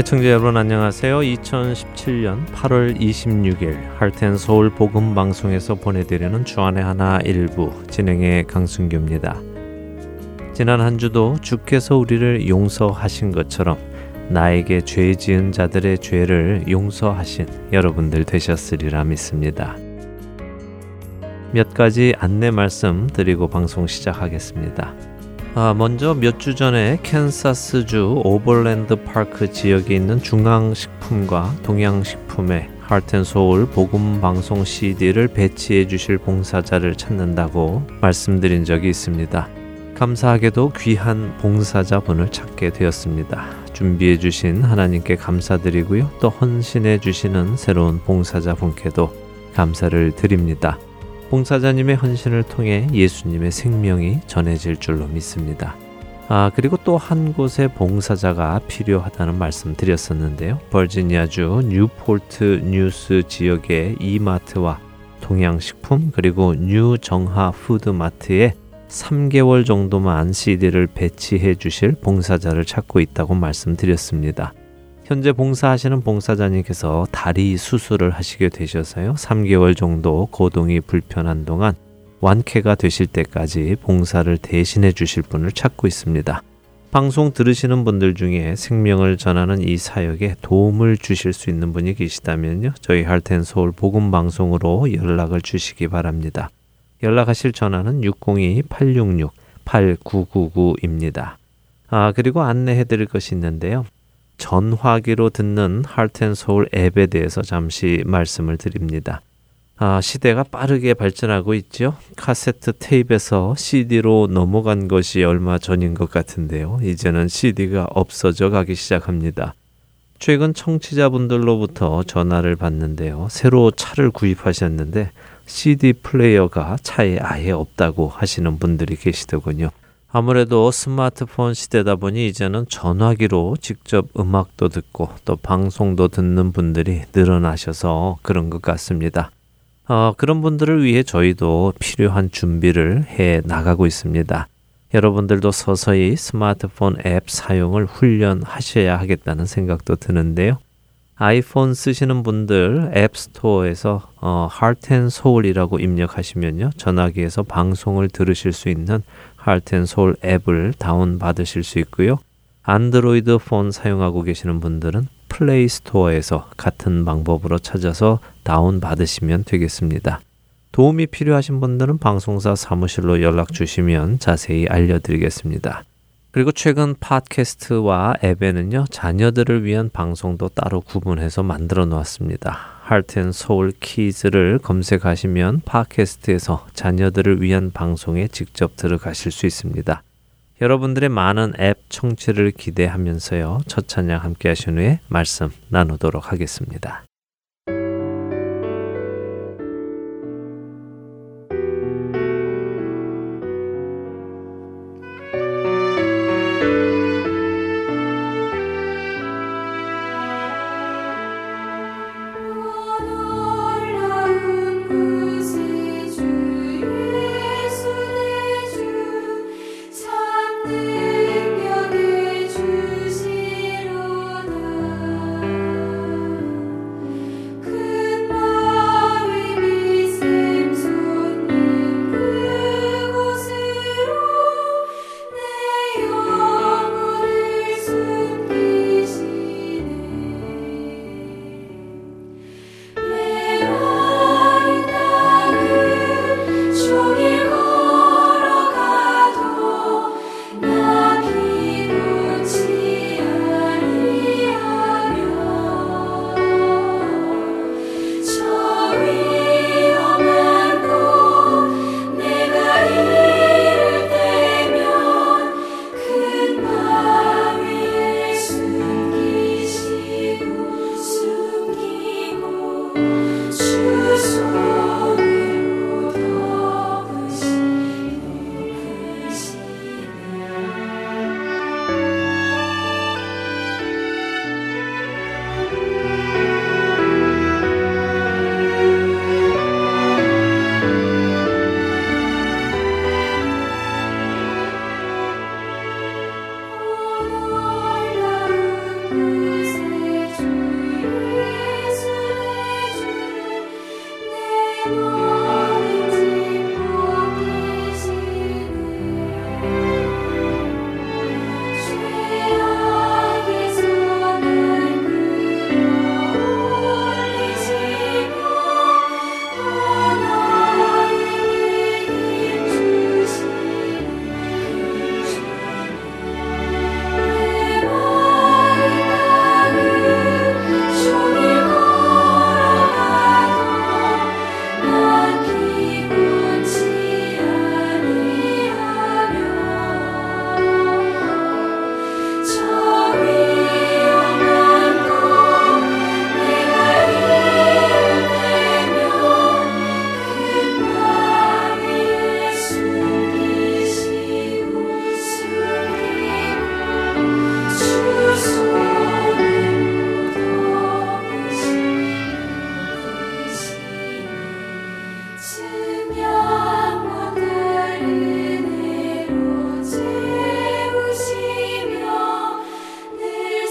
애청자 여러분 안녕하세요. 2017년 8월 26일 할텐 서울 복음 방송에서 보내드리는 주안의 하나 일부 진행의 강순규입니다. 지난 한 주도 주께서 우리를 용서하신 것처럼 나에게 죄 지은 자들의 죄를 용서하신 여러분들 되셨으리라 믿습니다. 몇 가지 안내 말씀 드리고 방송 시작하겠습니다. 아, 먼저 몇 주 전에 캔사스주 오버랜드 파크 지역에 있는 중앙식품과 동양식품에 하트앤소울 복음 방송 CD를 배치해 주실 봉사자를 찾는다고 말씀드린 적이 있습니다. 감사하게도 귀한 봉사자분을 찾게 되었습니다. 준비해 주신 하나님께 감사드리고요. 또 헌신해 주시는 새로운 봉사자분께도 감사를 드립니다. 봉사자님의 헌신을 통해 예수님의 생명이 전해질 줄로 믿습니다. 아, 그리고 또 한 곳에 봉사자가 필요하다는 말씀 드렸었는데요. 버지니아주 뉴포트 뉴스 지역의 이마트와 동양식품 그리고 뉴정하 푸드마트에 3개월 정도만 CD를 배치해 주실 봉사자를 찾고 있다고 말씀드렸습니다. 현재 봉사하시는 봉사자님께서 다리 수술을 하시게 되셔서요. 3개월 정도 거동이 불편한 동안 완쾌가 되실 때까지 봉사를 대신해 주실 분을 찾고 있습니다. 방송 들으시는 분들 중에 생명을 전하는 이 사역에 도움을 주실 수 있는 분이 계시다면요. 저희 할텐 서울 복음 방송으로 연락을 주시기 바랍니다. 연락하실 전화는 602-866-8999입니다. 아, 그리고 안내해 드릴 것이 있는데요. 전화기로 듣는 할텐서울 앱에 대해서 잠시 말씀을 드립니다. 아, 시대가 빠르게 발전하고 있죠. 카세트 테이프에서 CD로 넘어간 것이 얼마 전인 것 같은데요. 이제는 CD가 없어져 가기 시작합니다. 최근 청취자분들로부터 전화를 받는데요. 새로 차를 구입하셨는데 CD 플레이어가 차에 아예 없다고 하시는 분들이 계시더군요. 아무래도 스마트폰 시대다 보니 이제는 전화기로 직접 음악도 듣고 또 방송도 듣는 분들이 늘어나셔서 그런 것 같습니다. 어, 그런 분들을 위해 저희도 필요한 준비를 해 나가고 있습니다. 여러분들도 서서히 스마트폰 앱 사용을 훈련하셔야 하겠다는 생각도 드는데요. 아이폰 쓰시는 분들 App Store에서 어, Heart and Soul이라고 입력하시면요. 전화기에서 방송을 들으실 수 있는 Heart and Soul 앱을 다운 받으실 수 있고요. 안드로이드 폰 사용하고 계시는 분들은 Play Store에서 같은 방법으로 찾아서 다운 받으시면 되겠습니다. 도움이 필요하신 분들은 방송사 사무실로 연락 주시면 자세히 알려드리겠습니다. 그리고 최근 팟캐스트와 앱에는요, 자녀들을 위한 방송도 따로 구분해서 만들어 놓았습니다. 하트 소울 키즈를 검색하시면 팟캐스트에서 자녀들을 위한 방송에 직접 들어가실 수 있습니다. 여러분들의 많은 앱 청취를 기대하면서요. 첫 찬양 함께 하신 후에 말씀 나누도록 하겠습니다.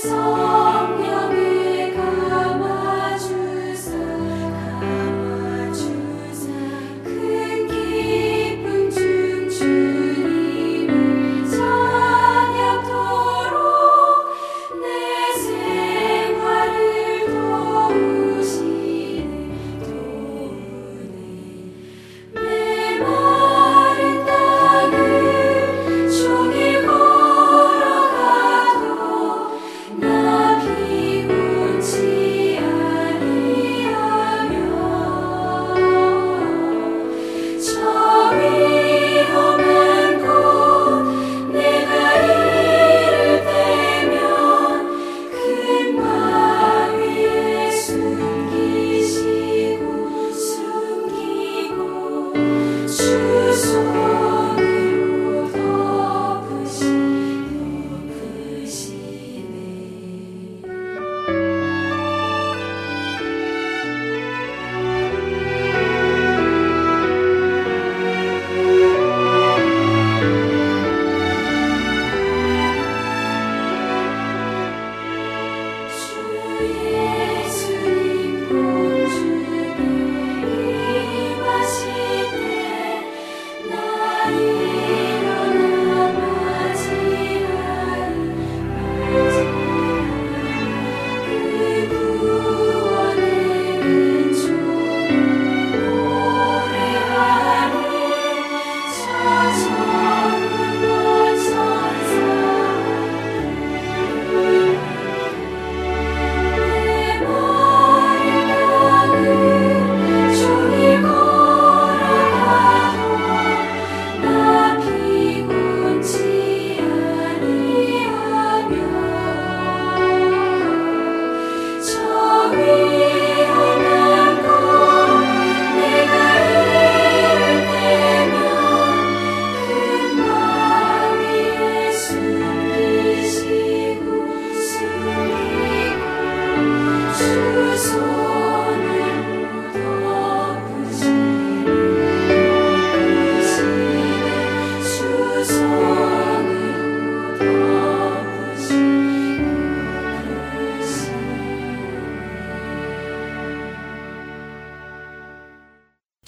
So.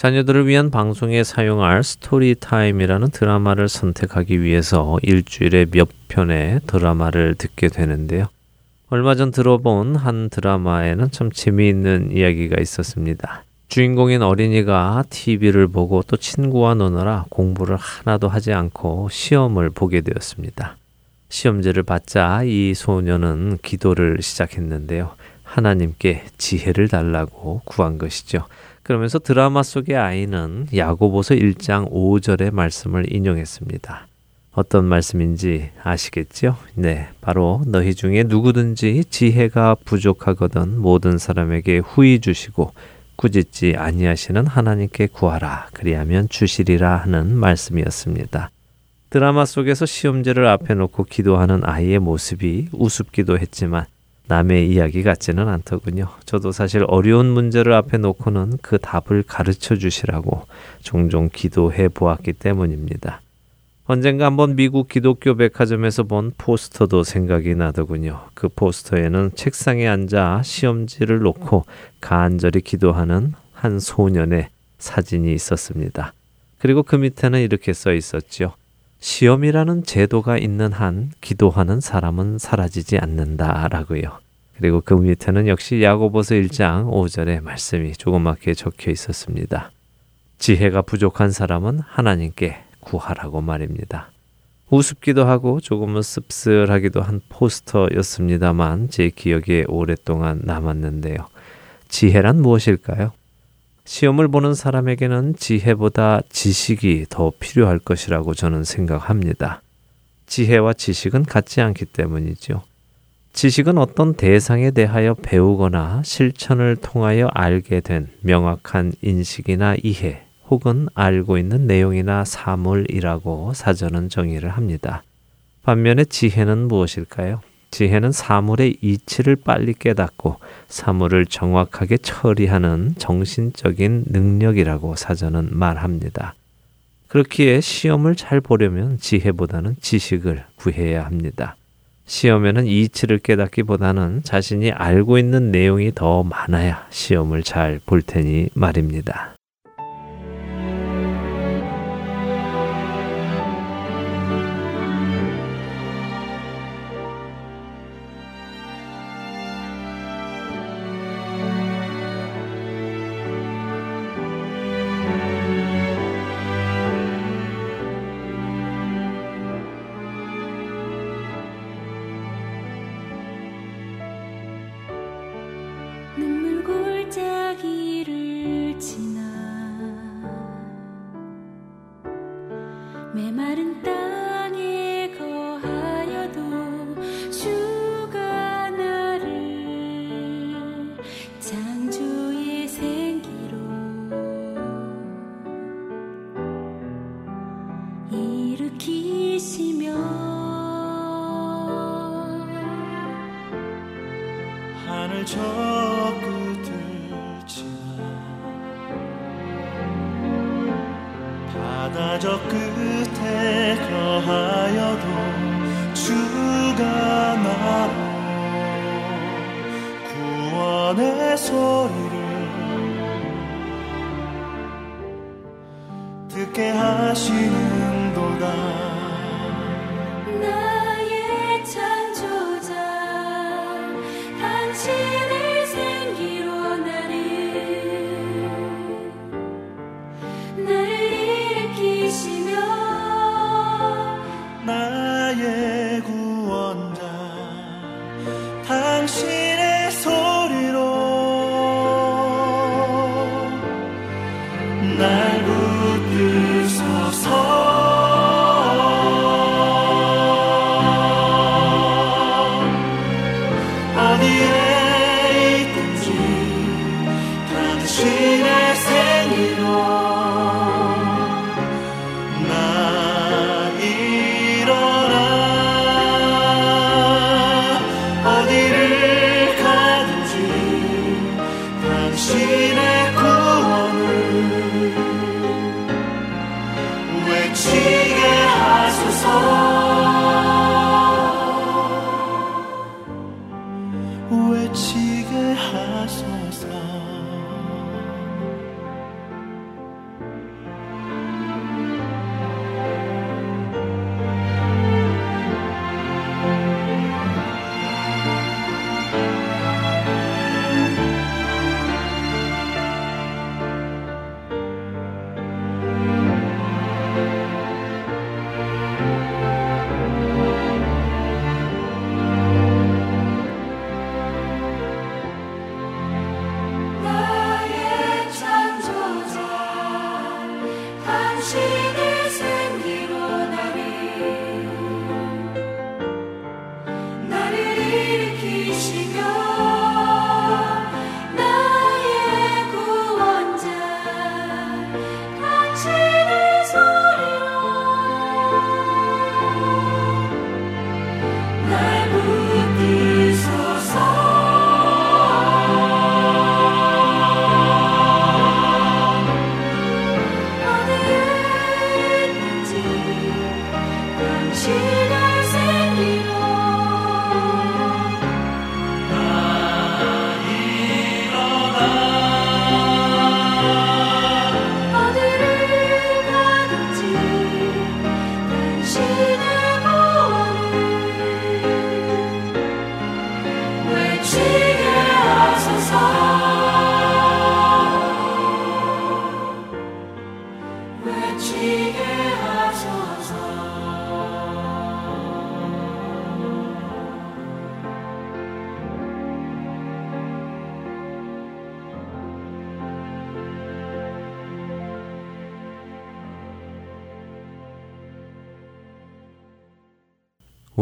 자녀들을 위한 방송에 사용할 Story Time이라는 드라마를 선택하기 위해서 일주일에 몇 편의 드라마를 듣게 되는데요. 얼마 전 들어본 한 드라마에는 참 재미있는 이야기가 있었습니다. 주인공인 어린이가 TV를 보고 또 친구와 노느라 공부를 하나도 하지 않고 시험을 보게 되었습니다. 시험지를 받자 이 소녀는 기도를 시작했는데요. 하나님께 지혜를 달라고 구한 것이죠. 그러면서 드라마 속의 아이는 야고보서 1장 5절의 말씀을 인용했습니다. 어떤 말씀인지 아시겠죠? 네, 바로 너희 중에 누구든지 지혜가 부족하거든 모든 사람에게 후히 주시고 꾸짖지 아니하시는 하나님께 구하라 그리하면 주시리라 하는 말씀이었습니다. 드라마 속에서 시험지를 앞에 놓고 기도하는 아이의 모습이 우습기도 했지만 남의 이야기 같지는 않더군요. 저도 사실 어려운 문제를 앞에 놓고는 그 답을 가르쳐 주시라고 종종 기도해 보았기 때문입니다. 언젠가 한번 미국 기독교 백화점에서 본 포스터도 생각이 나더군요. 그 포스터에는 책상에 앉아 시험지를 놓고 간절히 기도하는 한 소년의 사진이 있었습니다. 그리고 그 밑에는 이렇게 써 있었죠. 시험이라는 제도가 있는 한 기도하는 사람은 사라지지 않는다라고요. 그리고 그 밑에는 역시 야고보서 1장 5절의 말씀이 조그맣게 적혀 있었습니다. 지혜가 부족한 사람은 하나님께 구하라고 말입니다. 우습기도 하고 조금은 씁쓸하기도 한 포스터였습니다만 제 기억에 오랫동안 남았는데요. 지혜란 무엇일까요? 시험을 보는 사람에게는 지혜보다 지식이 더 필요할 것이라고 저는 생각합니다. 지혜와 지식은 같지 않기 때문이죠. 지식은 어떤 대상에 대하여 배우거나 실천을 통하여 알게 된 명확한 인식이나 이해 혹은 알고 있는 내용이나 사물이라고 사전은 정의를 합니다. 반면에 지혜는 무엇일까요? 지혜는 사물의 이치를 빨리 깨닫고 사물을 정확하게 처리하는 정신적인 능력이라고 사전은 말합니다. 그렇기에 시험을 잘 보려면 지혜보다는 지식을 구해야 합니다. 시험에는 이치를 깨닫기보다는 자신이 알고 있는 내용이 더 많아야 시험을 잘 볼 테니 말입니다.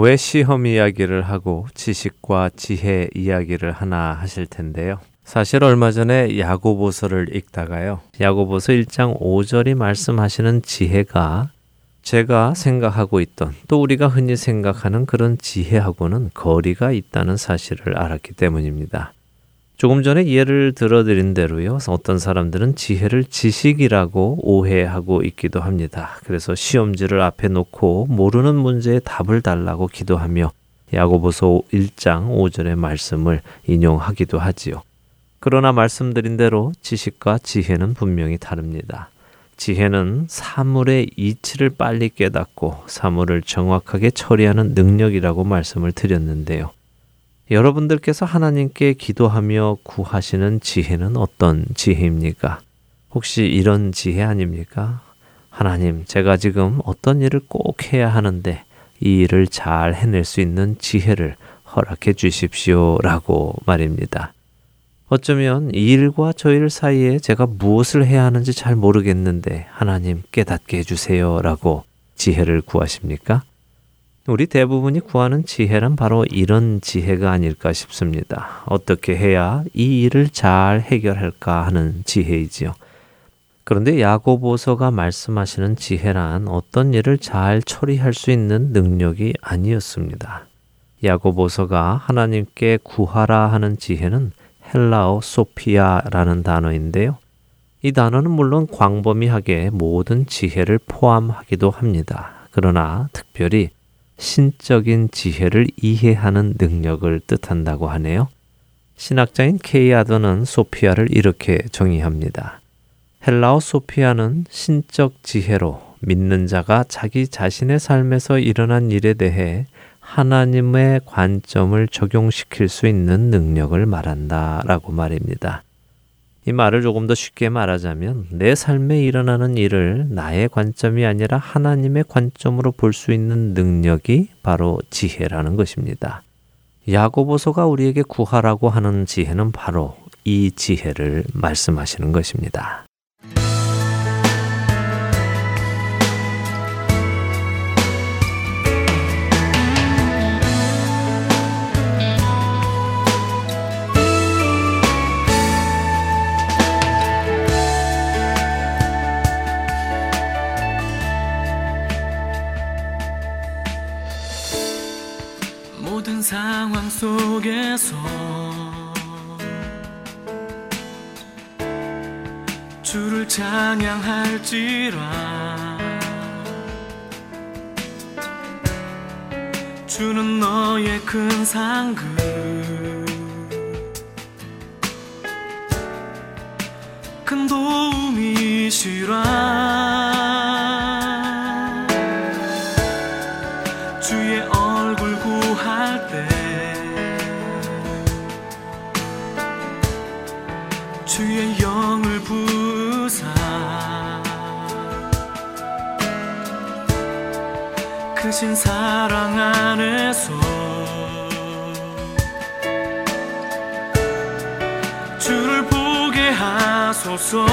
왜 시험 이야기를 하고 지식과 지혜 이야기를 하나 하실 텐데요. 사실 얼마 전에 야고보서를 읽다가요. 야고보서 1장 5절이 말씀하시는 지혜가 제가 생각하고 있던 또 우리가 흔히 생각하는 그런 지혜하고는 거리가 있다는 사실을 알았기 때문입니다. 조금 전에 예를 들어드린 대로요. 어떤 사람들은 지혜를 지식이라고 오해하고 있기도 합니다. 그래서 시험지를 앞에 놓고 모르는 문제에 답을 달라고 기도하며 야고보서 1장 5절의 말씀을 인용하기도 하지요. 그러나 말씀드린 대로 지식과 지혜는 분명히 다릅니다. 지혜는 사물의 이치를 빨리 깨닫고 사물을 정확하게 처리하는 능력이라고 말씀을 드렸는데요. 여러분들께서 하나님께 기도하며 구하시는 지혜는 어떤 지혜입니까? 혹시 이런 지혜 아닙니까? 하나님, 제가 지금 어떤 일을 꼭 해야 하는데 이 일을 잘 해낼 수 있는 지혜를 허락해 주십시오. 라고 말입니다. 어쩌면 이 일과 저 일 사이에 제가 무엇을 해야 하는지 잘 모르겠는데 하나님 깨닫게 해주세요. 라고 지혜를 구하십니까? 우리 대부분이 구하는 지혜란 바로 이런 지혜가 아닐까 싶습니다. 어떻게 해야 이 일을 잘 해결할까 하는 지혜이지요. 그런데 야고보서가 말씀하시는 지혜란 어떤 일을 잘 처리할 수 있는 능력이 아니었습니다. 야고보서가 하나님께 구하라 하는 지혜는 헬라어 σοφία라는 단어인데요. 이 단어는 물론 광범위하게 모든 지혜를 포함하기도 합니다. 그러나 특별히 신적인 지혜를 이해하는 능력을 뜻한다고 하네요. 신학자인 케이 아더는 σοφία를 이렇게 정의합니다. 헬라어 σοφία는 신적 지혜로 믿는 자가 자기 자신의 삶에서 일어난 일에 대해 하나님의 관점을 적용시킬 수 있는 능력을 말한다 라고 말입니다. 이 말을 조금 더 쉽게 말하자면 내 삶에 일어나는 일을 나의 관점이 아니라 하나님의 관점으로 볼 수 있는 능력이 바로 지혜라는 것입니다. 야고보서가 우리에게 구하라고 하는 지혜는 바로 이 지혜를 말씀하시는 것입니다. 속에서 주를 찬양할지라. 주는 너의 큰 상급. 큰 도움이시라 크신 사랑 안에서. 주를 보게 하소서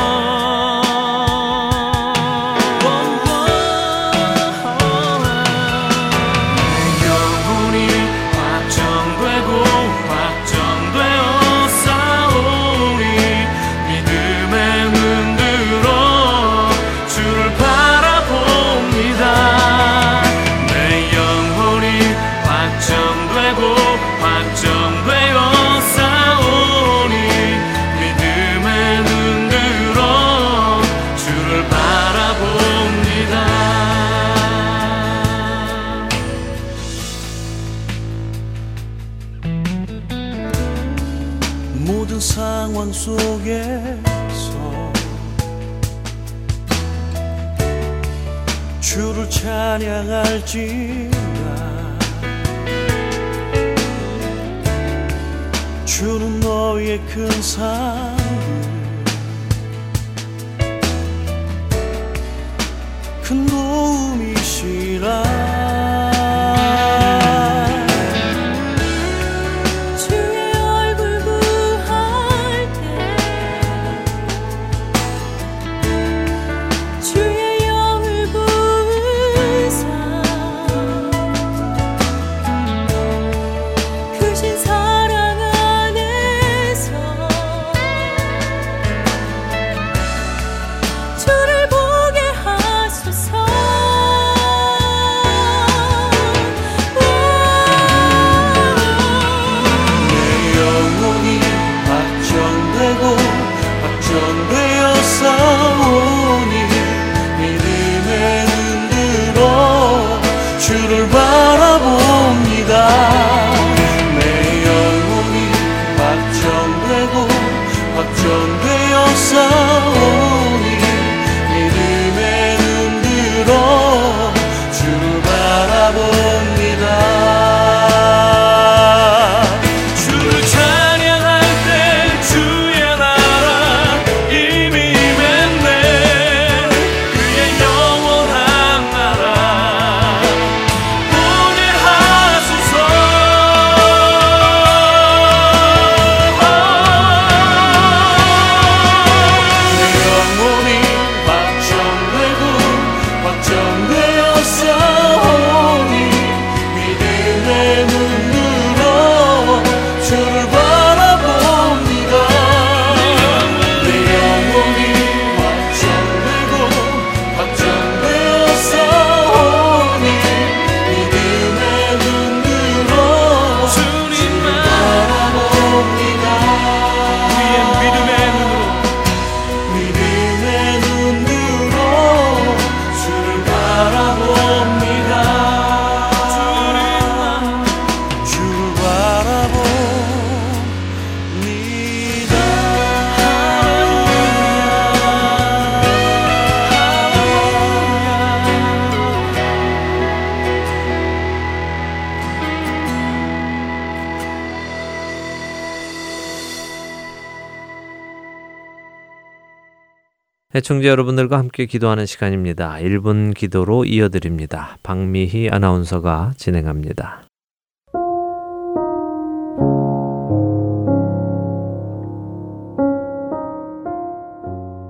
애청자 여러분들과 함께 기도하는 시간입니다. 1분 기도로 이어드립니다. 박미희 아나운서가 진행합니다.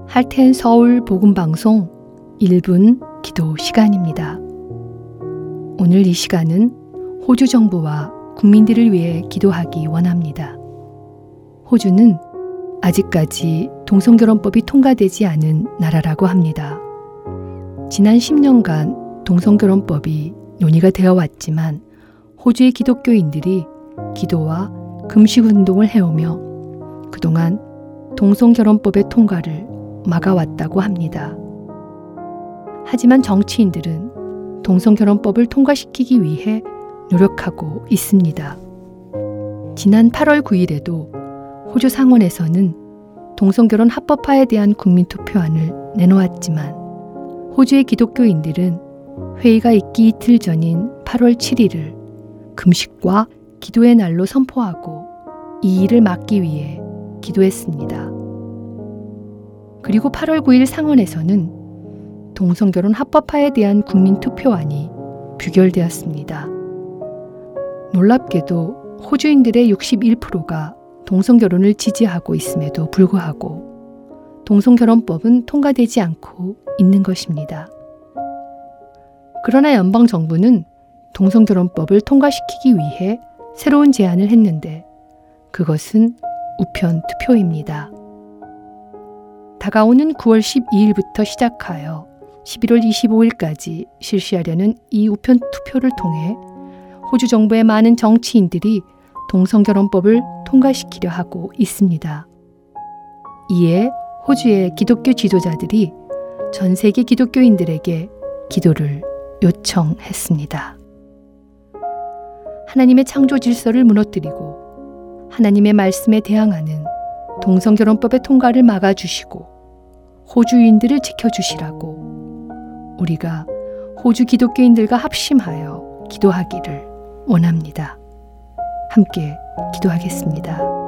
할텐 서울 복음 방송 1분 기도 시간입니다. 오늘 이 시간은 호주 정부와 국민들을 위해 기도하기 원합니다. 호주는 아직까지 동성결혼법이 통과되지 않은 나라라고 합니다. 지난 10년간 동성결혼법이 논의가 되어 왔지만 호주의 기독교인들이 기도와 금식 운동을 해오며 그동안 동성결혼법의 통과를 막아왔다고 합니다. 하지만 정치인들은 동성결혼법을 통과시키기 위해 노력하고 있습니다. 지난 8월 9일에도 호주 상원에서는 동성결혼 합법화에 대한 국민투표안을 내놓았지만 호주의 기독교인들은 회의가 있기 이틀 전인 8월 7일을 금식과 기도의 날로 선포하고 이 일을 막기 위해 기도했습니다. 그리고 8월 9일 상원에서는 동성결혼 합법화에 대한 국민투표안이 부결되었습니다. 놀랍게도 호주인들의 61%가 동성결혼을 지지하고 있음에도 불구하고 동성결혼법은 통과되지 않고 있는 것입니다. 그러나 연방정부는 동성결혼법을 통과시키기 위해 새로운 제안을 했는데 그것은 우편 투표입니다. 다가오는 9월 12일부터 시작하여 11월 25일까지 실시하려는 이 우편 투표를 통해 호주 정부의 많은 정치인들이 동성결혼법을 통과시키려 하고 있습니다. 이에 호주의 기독교 지도자들이 전 세계 기독교인들에게 기도를 요청했습니다. 하나님의 창조 질서를 무너뜨리고 하나님의 말씀에 대항하는 동성결혼법의 통과를 막아주시고 호주인들을 지켜주시라고 우리가 호주 기독교인들과 합심하여 기도하기를 원합니다. 함께 기도하겠습니다.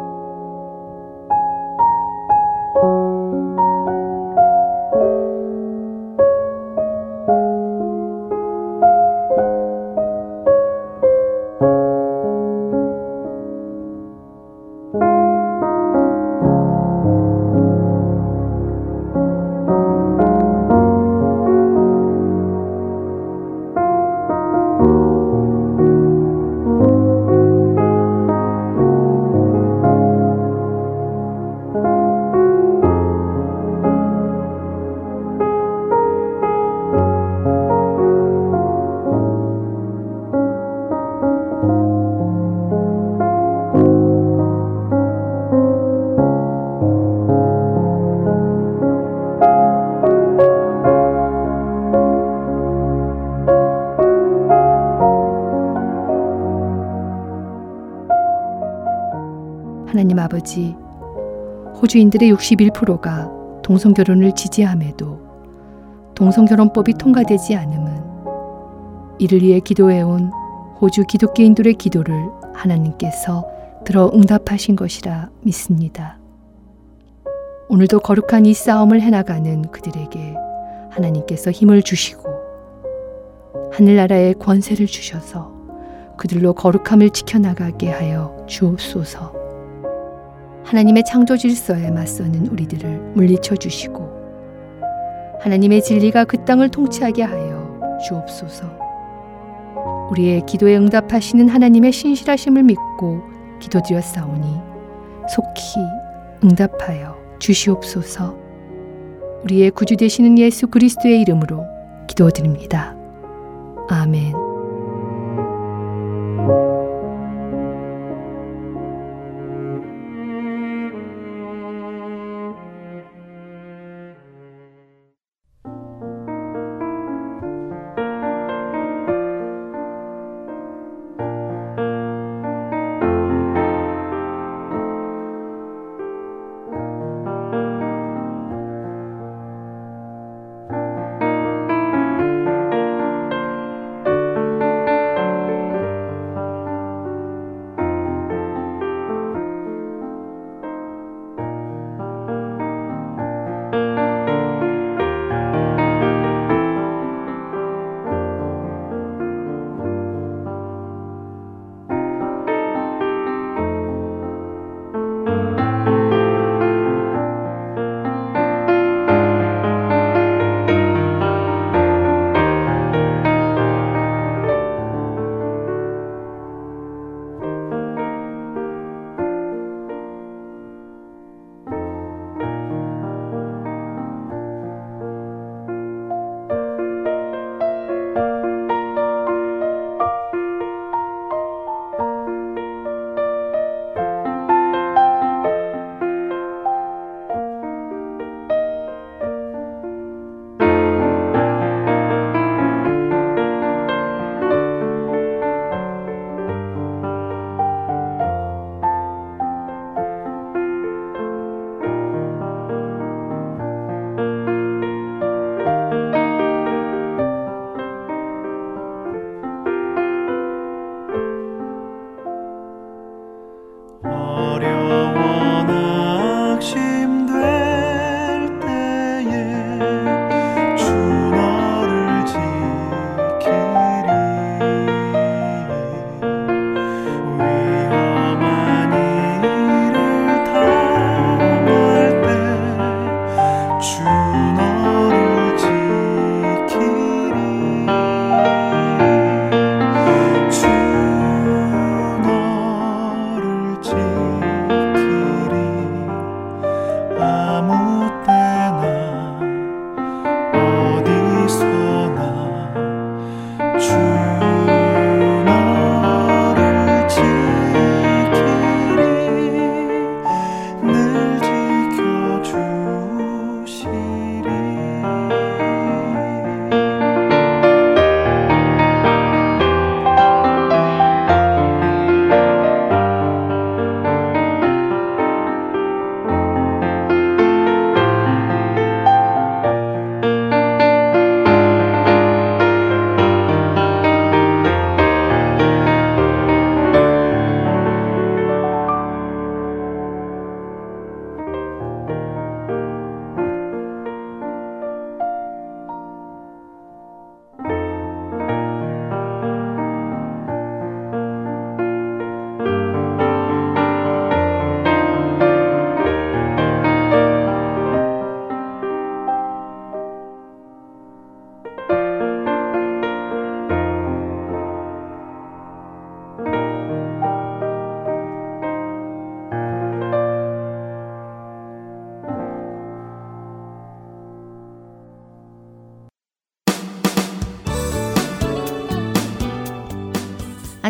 호주인들의 61%가 동성결혼을 지지함에도 동성결혼법이 통과되지 않음은 이를 위해 기도해온 호주 기독교인들의 기도를 하나님께서 들어 응답하신 것이라 믿습니다. 오늘도 거룩한 이 싸움을 해나가는 그들에게 하나님께서 힘을 주시고 하늘나라의 권세를 주셔서 그들로 거룩함을 지켜나가게 하여 주옵소서. 하나님의 창조 질서에 맞서는 우리들을 물리쳐 주시고 하나님의 진리가 그 땅을 통치하게 하여 주옵소서. 우리의 기도에 응답하시는 하나님의 신실하심을 믿고 기도드렸사오니 속히 응답하여 주시옵소서. 우리의 구주 되시는 예수 그리스도의 이름으로 기도드립니다. 아멘.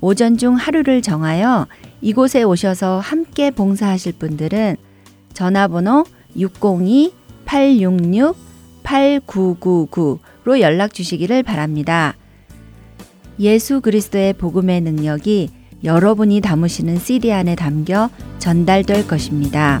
오전 중 하루를 정하여 이곳에 오셔서 함께 봉사하실 분들은 전화번호 602-866-8999로 연락 주시기를 바랍니다. 예수 그리스도의 복음의 능력이 여러분이 담으시는 CD 안에 담겨 전달될 것입니다.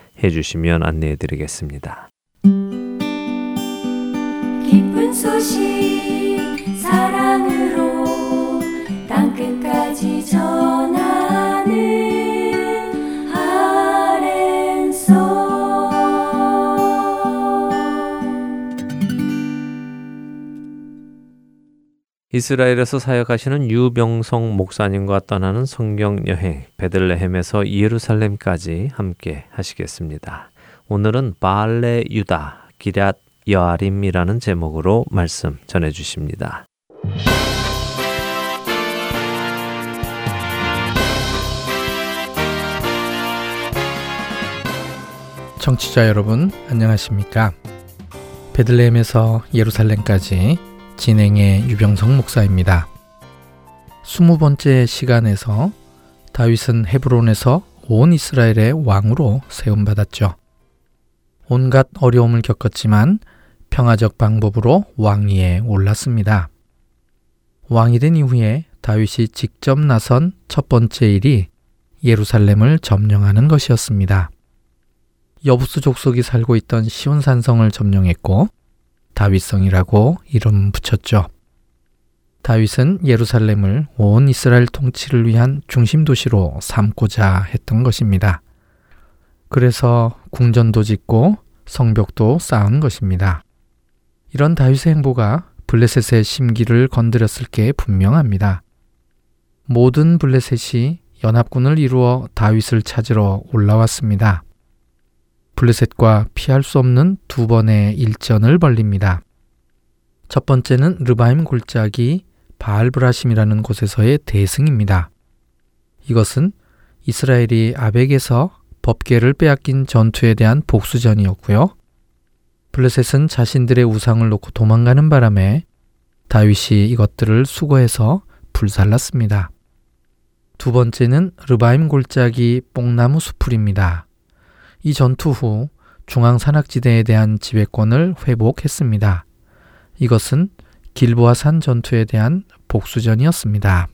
해주시면 안내해 드리겠습니다. 이스라엘에서 사역하시는 유병성 목사님과 떠나는 성경 여행 베들레헴에서 예루살렘까지 함께 하시겠습니다. 오늘은 바알레 유다 기럇 여아림이라는 제목으로 말씀 전해 주십니다. 청취자 여러분 안녕하십니까? 베들레헴에서 예루살렘까지 진행의 유병성 목사입니다. 스무 번째 시간에서 다윗은 헤브론에서 온 이스라엘의 왕으로 세움받았죠. 온갖 어려움을 겪었지만 평화적 방법으로 왕위에 올랐습니다. 왕이 된 이후에 다윗이 직접 나선 첫 번째 일이 예루살렘을 점령하는 것이었습니다. 여부수 족속이 살고 있던 시온산성을 점령했고 다윗성이라고 이름 붙였죠. 다윗은 예루살렘을 온 이스라엘 통치를 위한 중심 도시로 삼고자 했던 것입니다. 그래서 궁전도 짓고 성벽도 쌓은 것입니다. 이런 다윗의 행보가 블레셋의 심기를 건드렸을 게 분명합니다. 모든 블레셋이 연합군을 이루어 다윗을 찾으러 올라왔습니다. 블레셋과 피할 수 없는 두 번의 일전을 벌립니다. 첫 번째는 르바임 골짜기 바알브라심이라는 곳에서의 대승입니다. 이것은 이스라엘이 아벡에서 법계를 빼앗긴 전투에 대한 복수전이었고요. 블레셋은 자신들의 우상을 놓고 도망가는 바람에 다윗이 이것들을 수거해서 불살랐습니다. 두 번째는 르바임 골짜기 뽕나무 수풀입니다. 이 전투 후 중앙 산악지대에 대한 지배권을 회복했습니다. 이것은 길보아 산 전투에 대한 복수전이었습니다.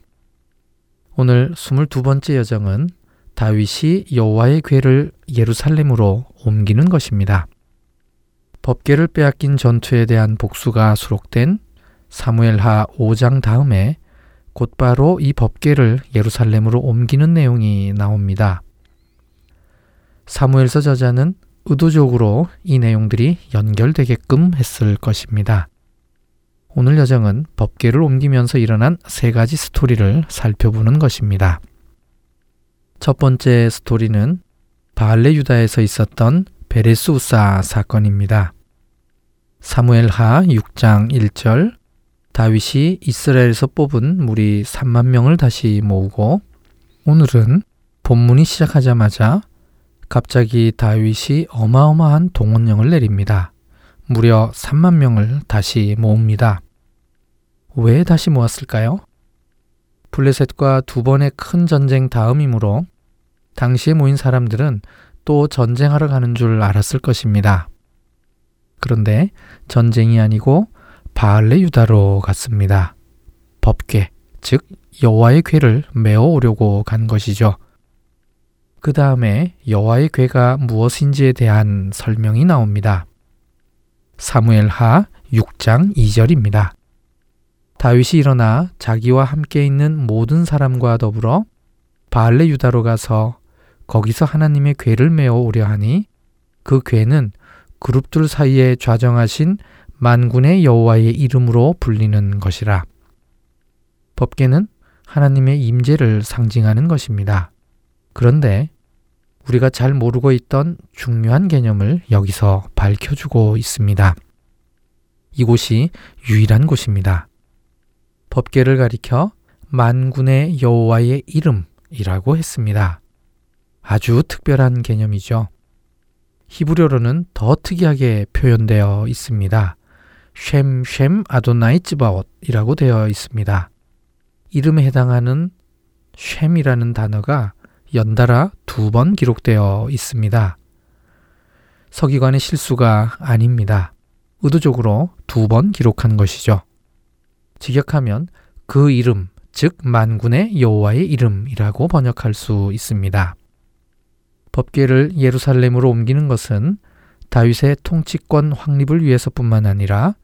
오늘 22번째 여정은 다윗이 여호와의 궤를 예루살렘으로 옮기는 것입니다. 법계를 빼앗긴 전투에 대한 복수가 수록된 사무엘하 5장 다음에 곧바로 이 법계를 예루살렘으로 옮기는 내용이 나옵니다. 사무엘서 저자는 의도적으로 이 내용들이 연결되게끔 했을 것입니다. 오늘 여정은 법계를 옮기면서 일어난 세 가지 스토리를 살펴보는 것입니다. 첫 번째 스토리는 바알레 유다에서 있었던 베레스 우사 사건입니다. 사무엘하 6장 1절 다윗이 이스라엘에서 뽑은 무리 3만 명을 다시 모으고 오늘은 본문이 시작하자마자 갑자기 다윗이 어마어마한 동원령을 내립니다. 무려 3만 명을 다시 모읍니다. 왜 다시 모았을까요? 블레셋과 두 번의 큰 전쟁 다음이므로 당시에 모인 사람들은 또 전쟁하러 가는 줄 알았을 것입니다. 그런데 전쟁이 아니고 바알레 유다로 갔습니다. 법궤, 즉 여호와의 궤를 메어 오려고 간 것이죠. 그 다음에 여호와의 궤가 무엇인지에 대한 설명이 나옵니다. 사무엘하 6장 2절입니다. 다윗이 일어나 자기와 함께 있는 모든 사람과 더불어 바알레 유다로 가서 거기서 하나님의 궤를 메어 오려 하니 그 궤는 그룹들 사이에 좌정하신 만군의 여호와의 이름으로 불리는 것이라. 법계는 하나님의 임재를 상징하는 것입니다. 그런데 우리가 잘 모르고 있던 중요한 개념을 여기서 밝혀주고 있습니다. 이곳이 유일한 곳입니다. 법계를 가리켜 만군의 여호와의 이름이라고 했습니다. 아주 특별한 개념이죠. 히브리어로는 더 특이하게 표현되어 있습니다. 쉔쉔 아도나이 찌바옷이라고 되어 있습니다. 이름에 해당하는 쉔이라는 단어가 연달아 두 번 기록되어 있습니다. 서기관의 실수가 아닙니다. 의도적으로 두 번 기록한 것이죠. 직역하면 그 이름, 즉 만군의 여호와의 이름이라고 번역할 수 있습니다. 법계를 예루살렘으로 옮기는 것은 다윗의 통치권 확립을 위해서뿐만 아니라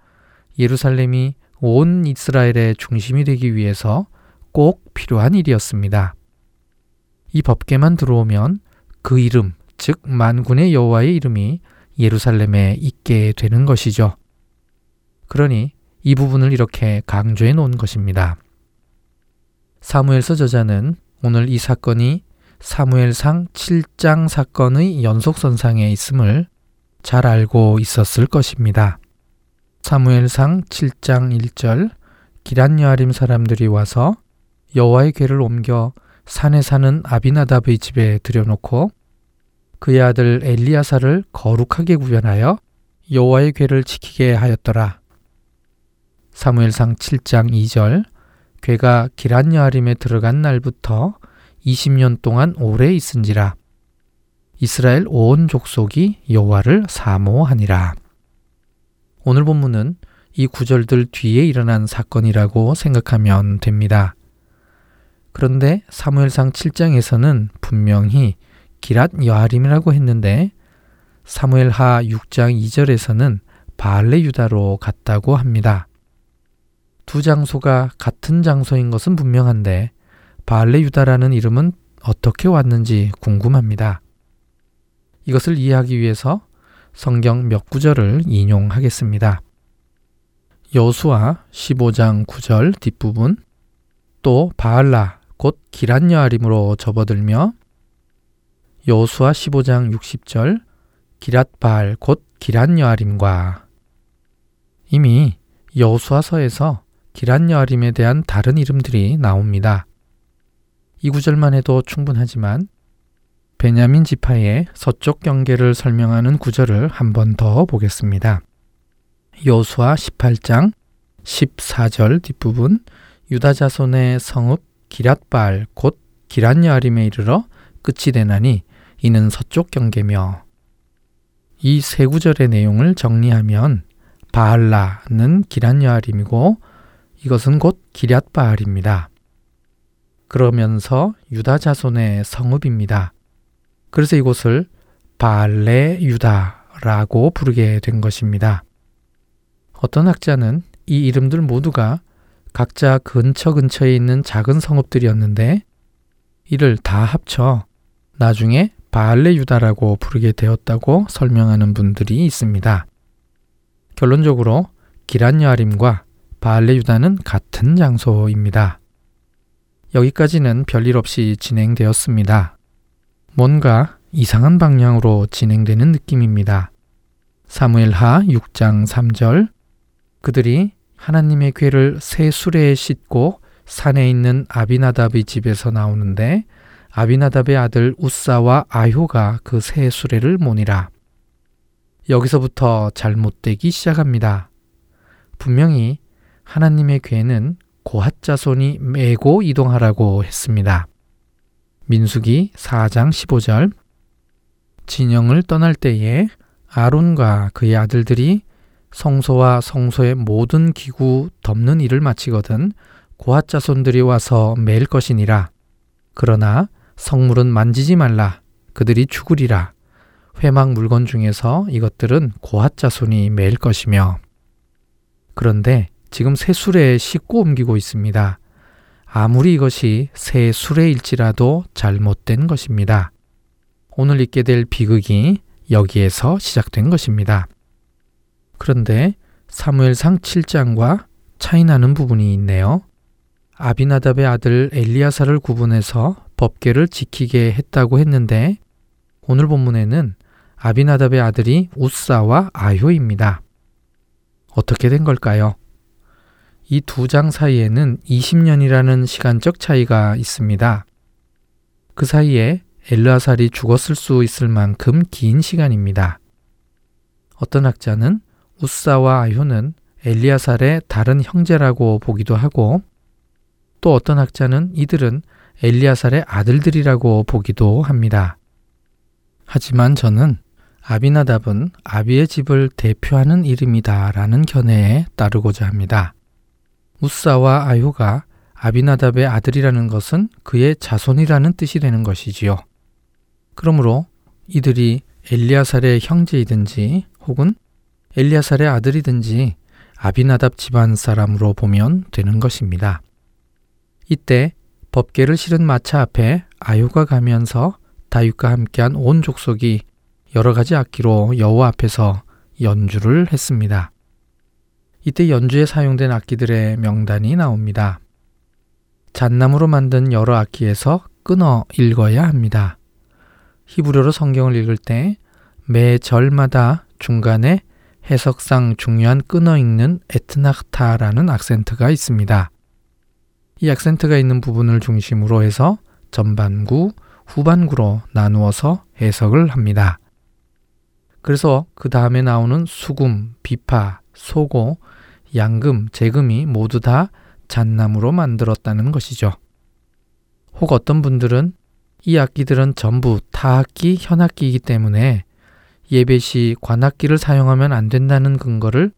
예루살렘이 온 이스라엘의 중심이 되기 위해서 꼭 필요한 일이었습니다. 이 법계만 들어오면 그 이름, 즉 만군의 여호와의 이름이 예루살렘에 있게 되는 것이죠. 그러니 이 부분을 이렇게 강조해 놓은 것입니다. 사무엘서 저자는 오늘 이 사건이 사무엘상 7장 사건의 연속선상에 있음을 잘 알고 있었을 것입니다. 사무엘상 7장 1절 기란 여아림 사람들이 와서 여호와의 궤를 옮겨 산에 사는 아비나답의 집에 들여놓고 그의 아들 엘리야사를 거룩하게 구별하여 여호와의 궤를 지키게 하였더라. 사무엘상 7장 2절 궤가 기란 여아림에 들어간 날부터 20년 동안 오래 있은지라 이스라엘 온 족속이 여호와를 사모하니라. 오늘 본문은 이 구절들 뒤에 일어난 사건이라고 생각하면 됩니다. 그런데 사무엘상 7장에서는 분명히 기랏 여아림이라고 했는데 사무엘하 6장 2절에서는 바알레 유다로 갔다고 합니다. 두 장소가 같은 장소인 것은 분명한데 바알레 유다라는 이름은 어떻게 왔는지 궁금합니다. 이것을 이해하기 위해서 성경 몇 구절을 인용하겠습니다. 여수와 15장 9절 뒷부분 또 바알라 곧 기란 여아림으로 접어들며 여수와 15장 60절 기랏바알 곧 기란 여아림과 이미 여수와서에서 기란 여아림에 대한 다른 이름들이 나옵니다. 이 구절만 해도 충분하지만 베냐민 지파의 서쪽 경계를 설명하는 구절을 한 번 더 보겠습니다. 여수와 18장 14절 뒷부분 유다 자손의 성읍 기랏발 곧 기란야림에 이르러 끝이 되나니 이는 서쪽 경계며 이 세 구절의 내용을 정리하면 바알라는 기란야림이고 이것은 곧 기랏바알입니다. 그러면서 유다 자손의 성읍입니다. 그래서 이곳을 발레 유다라고 부르게 된 것입니다. 어떤 학자는 이 이름들 모두가 각자 근처 근처에 있는 작은 성읍들이었는데 이를 다 합쳐 나중에 바알레 유다라고 부르게 되었다고 설명하는 분들이 있습니다. 결론적으로 기란 여아림과 바알레 유다는 같은 장소입니다. 여기까지는 별일 없이 진행되었습니다. 뭔가 이상한 방향으로 진행되는 느낌입니다. 사무엘하 6장 3절 그들이 하나님의 궤를 새 수레에 싣고 산에 있는 아비나답의 집에서 나오는데 아비나답의 아들 우사와 아효가 그 새 수레를 모니라. 여기서부터 잘못되기 시작합니다. 분명히 하나님의 궤는 고핫 자손이 메고 이동하라고 했습니다. 민수기 4장 15절 진영을 떠날 때에 아론과 그의 아들들이 성소와 성소의 모든 기구 덮는 일을 마치거든 고핫 자손들이 와서 매일 것이니라. 그러나 성물은 만지지 말라. 그들이 죽으리라. 회막 물건 중에서 이것들은 고핫 자손이 매일 것이며. 그런데 지금 새 수레에 싣고 옮기고 있습니다. 아무리 이것이 새 수레일지라도 잘못된 것입니다. 오늘 읽게 될 비극이 여기에서 시작된 것입니다. 그런데 사무엘상 7장과 차이 나는 부분이 있네요. 아비나답의 아들 엘리야사를 구분해서 법계를 지키게 했다고 했는데 오늘 본문에는 아비나답의 아들이 우사와 아효입니다. 어떻게 된 걸까요? 이 두 장 사이에는 20년이라는 시간적 차이가 있습니다. 그 사이에 엘르아살이 죽었을 수 있을 만큼 긴 시간입니다. 어떤 학자는 우사와 아효는 엘리아살의 다른 형제라고 보기도 하고 또 어떤 학자는 이들은 엘리아살의 아들들이라고 보기도 합니다. 하지만 저는 아비나답은 아비의 집을 대표하는 이름이다라는 견해에 따르고자 합니다. 우사와 아효가 아비나답의 아들이라는 것은 그의 자손이라는 뜻이 되는 것이지요. 그러므로 이들이 엘리아살의 형제이든지 혹은 엘리아살의 아들이든지 아비나답 집안 사람으로 보면 되는 것입니다. 이때 법계를 실은 마차 앞에 아유가 가면서 다윗과 함께한 온 족속이 여러 가지 악기로 여호와 앞에서 연주를 했습니다. 이때 연주에 사용된 악기들의 명단이 나옵니다. 잣나무로 만든 여러 악기에서 끊어 읽어야 합니다. 히브리어로 성경을 읽을 때 매 절마다 중간에 해석상 중요한 끊어 읽는 에트나흐타라는 악센트가 있습니다. 이 악센트가 있는 부분을 중심으로 해서 전반구, 후반구로 나누어서 해석을 합니다. 그래서 그 다음에 나오는 수금, 비파, 소고, 양금, 재금이 모두 다 잣나무로 만들었다는 것이죠. 혹 어떤 분들은 이 악기들은 전부 타악기, 현악기이기 때문에 예배 시 관악기를 사용하면 안 된다는 근거를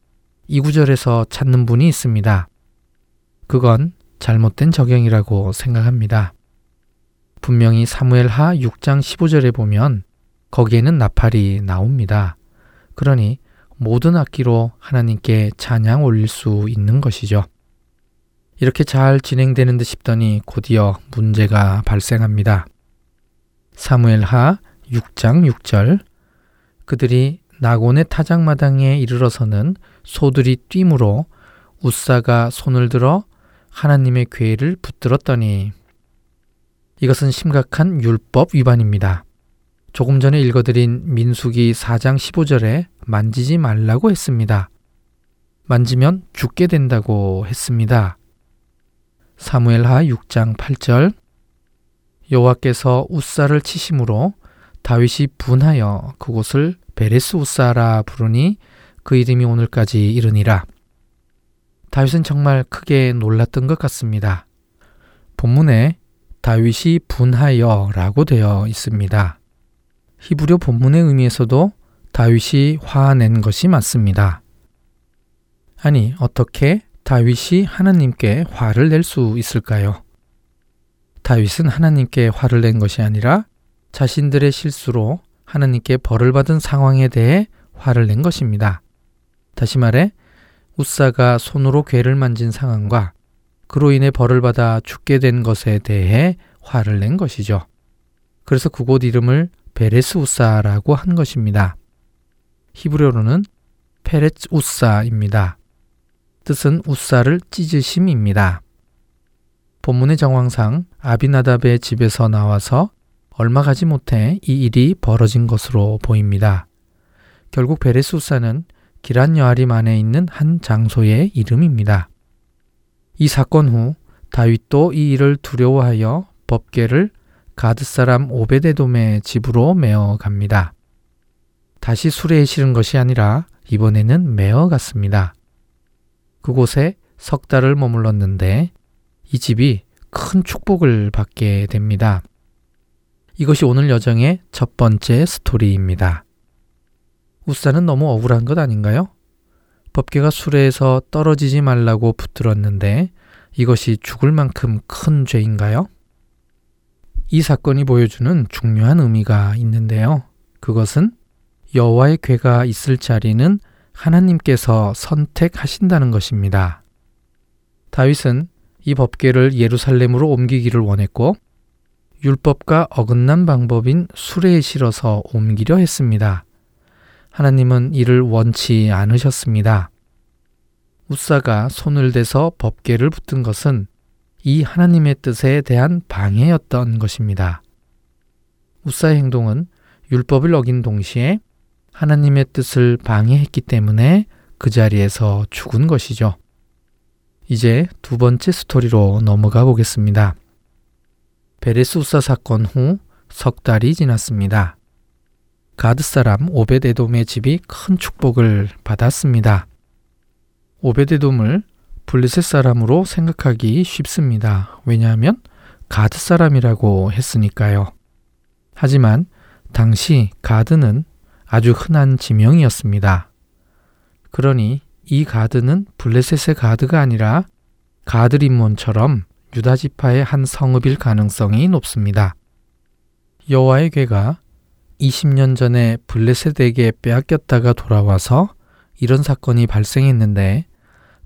이 구절에서 찾는 분이 있습니다. 그건 잘못된 적용이라고 생각합니다. 분명히 사무엘 하 6장 15절에 보면 거기에는 나팔이 나옵니다. 그러니 모든 악기로 하나님께 찬양 올릴 수 있는 것이죠. 이렇게 잘 진행되는 듯 싶더니 곧이어 문제가 발생합니다. 사무엘 하 6장 6절 그들이 나곤의 타작마당에 이르러서는 소들이 뛰므로 우사가 손을 들어 하나님의 괴를 붙들었더니 이것은 심각한 율법 위반입니다. 조금 전에 읽어드린 민수기 4장 15절에 만지지 말라고 했습니다. 만지면 죽게 된다고 했습니다. 사무엘하 6장 8절 여호와께서 우사를 치심으로 다윗이 분하여 그곳을 베레스 우사라 부르니 그 이름이 오늘까지 이르니라. 다윗은 정말 크게 놀랐던 것 같습니다. 본문에 다윗이 분하여라고 되어 있습니다. 히브리어 본문의 의미에서도 다윗이 화낸 것이 맞습니다. 아니, 어떻게 다윗이 하나님께 화를 낼 수 있을까요? 다윗은 하나님께 화를 낸 것이 아니라 자신들의 실수로 하나님께 벌을 받은 상황에 대해 화를 낸 것입니다. 다시 말해 우사가 손으로 괴를 만진 상황과 그로 인해 벌을 받아 죽게 된 것에 대해 화를 낸 것이죠. 그래서 그곳 이름을 베레스 우사라고 한 것입니다. 히브리어로는 페레츠 우사입니다. 뜻은 우사를 찢으심입니다. 본문의 정황상 아비나답의 집에서 나와서 얼마 가지 못해 이 일이 벌어진 것으로 보입니다. 결국 베레수사는 기란 여아림 안에 있는 한 장소의 이름입니다. 이 사건 후 다윗도 이 일을 두려워하여 법계를 가드 사람 오베데돔의 집으로 메어 갑니다. 다시 수레에 실은 것이 아니라 이번에는 메어 갔습니다. 그곳에 석 달을 머물렀는데 이 집이 큰 축복을 받게 됩니다. 이것이 오늘 여정의 첫 번째 스토리입니다. 우사는 너무 억울한 것 아닌가요? 법계가 수레에서 떨어지지 말라고 붙들었는데 이것이 죽을 만큼 큰 죄인가요? 이 사건이 보여주는 중요한 의미가 있는데요. 그것은 여호와의 괴가 있을 자리는 하나님께서 선택하신다는 것입니다. 다윗은 이 법계를 예루살렘으로 옮기기를 원했고 율법과 어긋난 방법인 수레에 실어서 옮기려 했습니다. 하나님은 이를 원치 않으셨습니다. 우사가 손을 대서 법계를 붙든 것은 이 하나님의 뜻에 대한 방해였던 것입니다. 우사의 행동은 율법을 어긴 동시에 하나님의 뜻을 방해했기 때문에 그 자리에서 죽은 것이죠. 이제 두 번째 스토리로 넘어가 보겠습니다. 베레스 우사 사건 후 석 달이 지났습니다. 가드 사람 오베데돔의 집이 큰 축복을 받았습니다. 오베데돔을 블레셋 사람으로 생각하기 쉽습니다. 왜냐하면 가드 사람이라고 했으니까요. 하지만 당시 가드는 아주 흔한 지명이었습니다. 그러니 이 가드는 블레셋의 가드가 아니라 가드림몬처럼 유다 지파의 한 성읍일 가능성이 높습니다. 여호와의 괴가 20년 전에 블레셋에게 빼앗겼다가 돌아와서 이런 사건이 발생했는데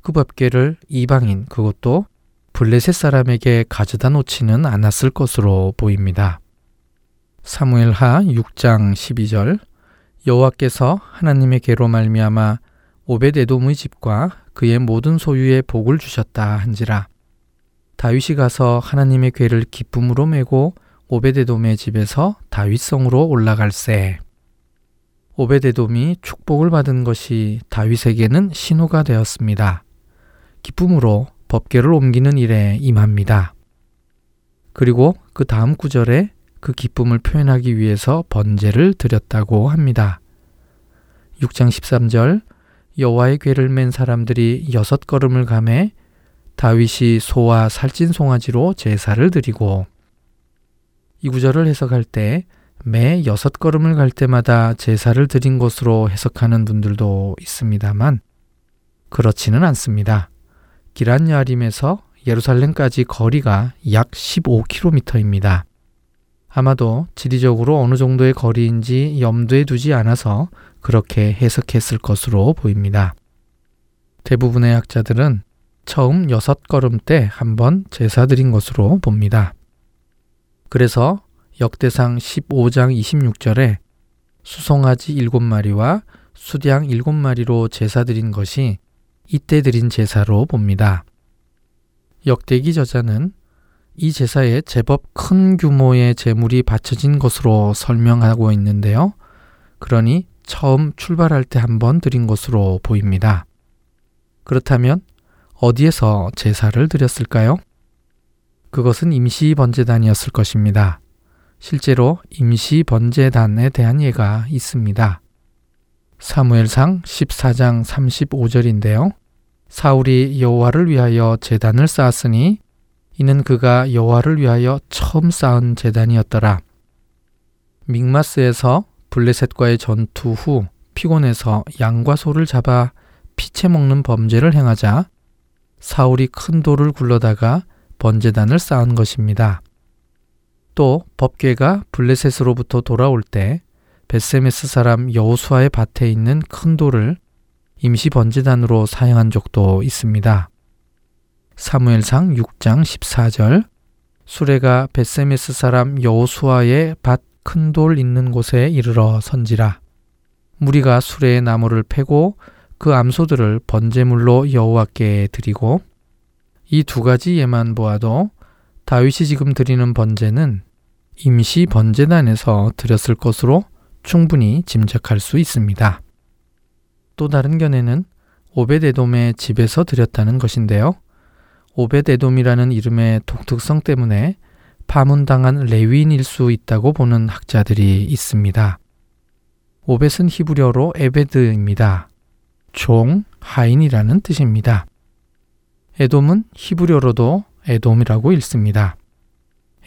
그 법계를 이방인 그것도 블레셋 사람에게 가져다 놓지는 않았을 것으로 보입니다. 사무엘하 6장 12절 여호와께서 하나님의 계로 말미암아 오베데돔의 집과 그의 모든 소유에 복을 주셨다 한지라 다윗이 가서 하나님의 괴를 기쁨으로 메고 오베데돔의 집에서 다윗성으로 올라갈세. 오베데돔이 축복을 받은 것이 다윗에게는 신호가 되었습니다. 기쁨으로 법계를 옮기는 일에 임합니다. 그리고 그 다음 구절에 그 기쁨을 표현하기 위해서 번제를 드렸다고 합니다. 6장 13절 여호와의 궤를 맨 사람들이 여섯 걸음을 감해 다윗이 소와 살찐 송아지로 제사를 드리고 이 구절을 해석할 때 매 여섯 걸음을 갈 때마다 제사를 드린 것으로 해석하는 분들도 있습니다만 그렇지는 않습니다. 기란 야림에서 예루살렘까지 거리가 약 15km입니다. 아마도 지리적으로 어느 정도의 거리인지 염두에 두지 않아서 그렇게 해석했을 것으로 보입니다. 대부분의 학자들은 처음 여섯 걸음 때 한번 제사 드린 것으로 봅니다. 그래서 역대상 15장 26절에 수송아지 7마리와 수량 7마리로 제사 드린 것이 이때 드린 제사로 봅니다. 역대기 저자는 이 제사에 제법 큰 규모의 제물이 바쳐진 것으로 설명하고 있는데요. 그러니 처음 출발할 때 한번 드린 것으로 보입니다. 그렇다면 어디에서 제사를 드렸을까요? 그것은 임시 번제단이었을 것입니다. 실제로 임시 번제단에 대한 예가 있습니다. 사무엘상 14장 35절인데요. 사울이 여호와를 위하여 제단을 쌓았으니 이는 그가 여호와를 위하여 처음 쌓은 제단이었더라. 믹마스에서 블레셋과의 전투 후 피곤해서 양과 소를 잡아 피채 먹는 범죄를 행하자 사울이 큰 돌을 굴러다가 번제단을 쌓은 것입니다. 또 법궤가 블레셋으로부터 돌아올 때 베세메스 사람 여호수아의 밭에 있는 큰 돌을 임시 번제단으로 사용한 적도 있습니다. 사무엘상 6장 14절 수레가 베세메스 사람 여호수아의 밭 큰 돌 있는 곳에 이르러 선지라 무리가 수레의 나무를 패고 그 암소들을 번제물로 여호와께 드리고 이 두 가지 예만 보아도 다윗이 지금 드리는 번제는 임시 번제단에서 드렸을 것으로 충분히 짐작할 수 있습니다. 또 다른 견해는 오베데돔의 집에서 드렸다는 것인데요. 오베데돔이라는 이름의 독특성 때문에 파문당한 레위인일 수 있다고 보는 학자들이 있습니다. 오벳은 히브리어로 에베드입니다. 종, 하인이라는 뜻입니다. 에돔은 히브리어로도 에돔이라고 읽습니다.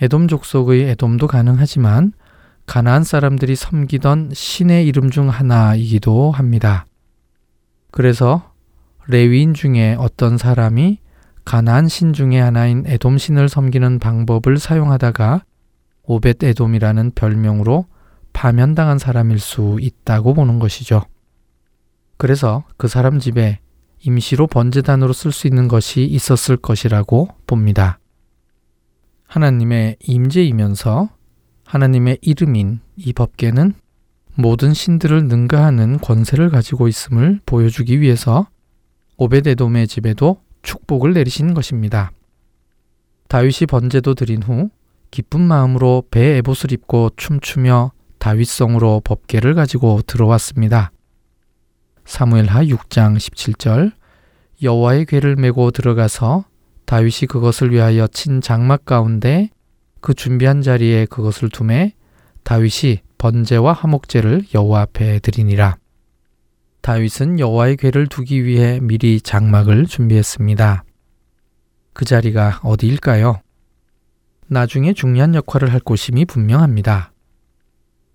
에돔 족속의 에돔도 가능하지만 가나안 사람들이 섬기던 신의 이름 중 하나이기도 합니다. 그래서 레위인 중에 어떤 사람이 가나안 신 중의 하나인 에돔 신을 섬기는 방법을 사용하다가 오벳 에돔이라는 별명으로 파면당한 사람일 수 있다고 보는 것이죠. 그래서 그 사람 집에 임시로 번제단으로 쓸 수 있는 것이 있었을 것이라고 봅니다. 하나님의 임재이면서 하나님의 이름인 이 법계는 모든 신들을 능가하는 권세를 가지고 있음을 보여주기 위해서 오베데돔의 집에도 축복을 내리신 것입니다. 다윗이 번제도 드린 후 기쁜 마음으로 배 에봇을 입고 춤추며 다윗성으로 법계를 가지고 들어왔습니다. 사무엘하 6장 17절 여호와의 궤를 메고 들어가서 다윗이 그것을 위하여 친 장막 가운데 그 준비한 자리에 그것을 두매 다윗이 번제와 화목제를 여호와 앞에 드리니라. 다윗은 여호와의 궤를 두기 위해 미리 장막을 준비했습니다. 그 자리가 어디일까요? 나중에 중요한 역할을 할 곳임이 분명합니다.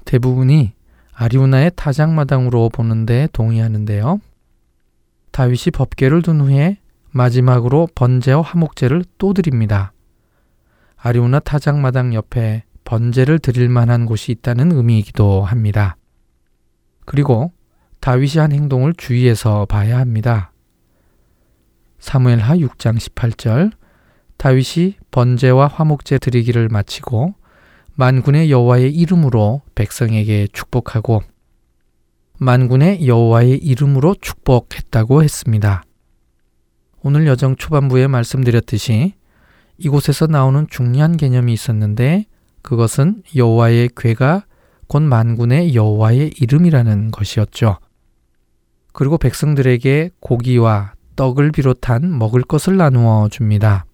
대부분이 아리우나의 타작마당으로 보는데 동의하는데요. 다윗이 법계를 둔 후에 마지막으로 번제와 화목제를 또 드립니다. 아리우나 타작마당 옆에 번제를 드릴 만한 곳이 있다는 의미이기도 합니다. 그리고 다윗이 한 행동을 주의해서 봐야 합니다. 사무엘하 6장 18절 다윗이 번제와 화목제 드리기를 마치고 만군의 여호와의 이름으로 백성에게 축복하고 만군의 여호와의 이름으로 축복했다고 했습니다. 오늘 여정 초반부에 말씀드렸듯이 이곳에서 나오는 중요한 개념이 있었는데 그것은 여호와의 괴가 곧 만군의 여호와의 이름이라는 것이었죠. 그리고 백성들에게 고기와 떡을 비롯한 먹을 것을 나누어 줍니다.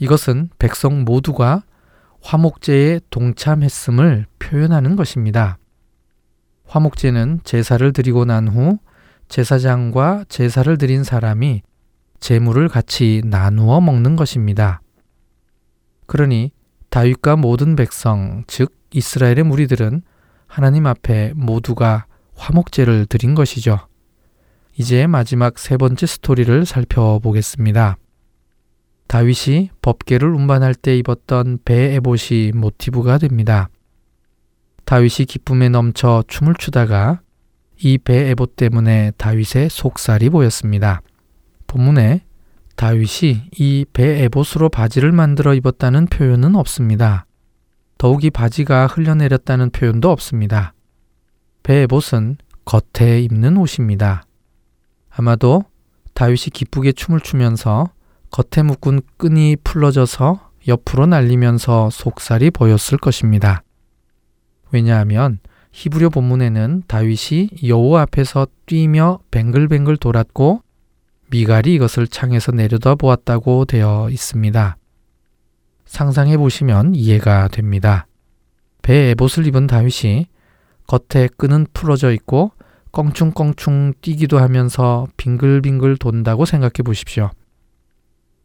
이것은 백성 모두가 화목제에 동참했음을 표현하는 것입니다. 화목제는 제사를 드리고 난 후 제사장과 제사를 드린 사람이 재물을 같이 나누어 먹는 것입니다. 그러니 다윗과 모든 백성, 즉 이스라엘의 무리들은 하나님 앞에 모두가 화목제를 드린 것이죠. 이제 마지막 세 번째 스토리를 살펴보겠습니다. 다윗이 법계를 운반할 때 입었던 배 에봇이 모티브가 됩니다. 다윗이 기쁨에 넘쳐 춤을 추다가 이 배 에봇 때문에 다윗의 속살이 보였습니다. 본문에 다윗이 이 배 에봇으로 바지를 만들어 입었다는 표현은 없습니다. 더욱이 바지가 흘려내렸다는 표현도 없습니다. 배 에봇은 겉에 입는 옷입니다. 아마도 다윗이 기쁘게 춤을 추면서 겉에 묶은 끈이 풀러져서 옆으로 날리면서 속살이 보였을 것입니다. 왜냐하면 히브리어 본문에는 다윗이 여호와 앞에서 뛰며 뱅글뱅글 돌았고 미갈이 이것을 창에서 내려다 보았다고 되어 있습니다. 상상해 보시면 이해가 됩니다. 배에 에봇을 입은 다윗이 겉에 끈은 풀어져 있고 껑충껑충 뛰기도 하면서 빙글빙글 돈다고 생각해 보십시오.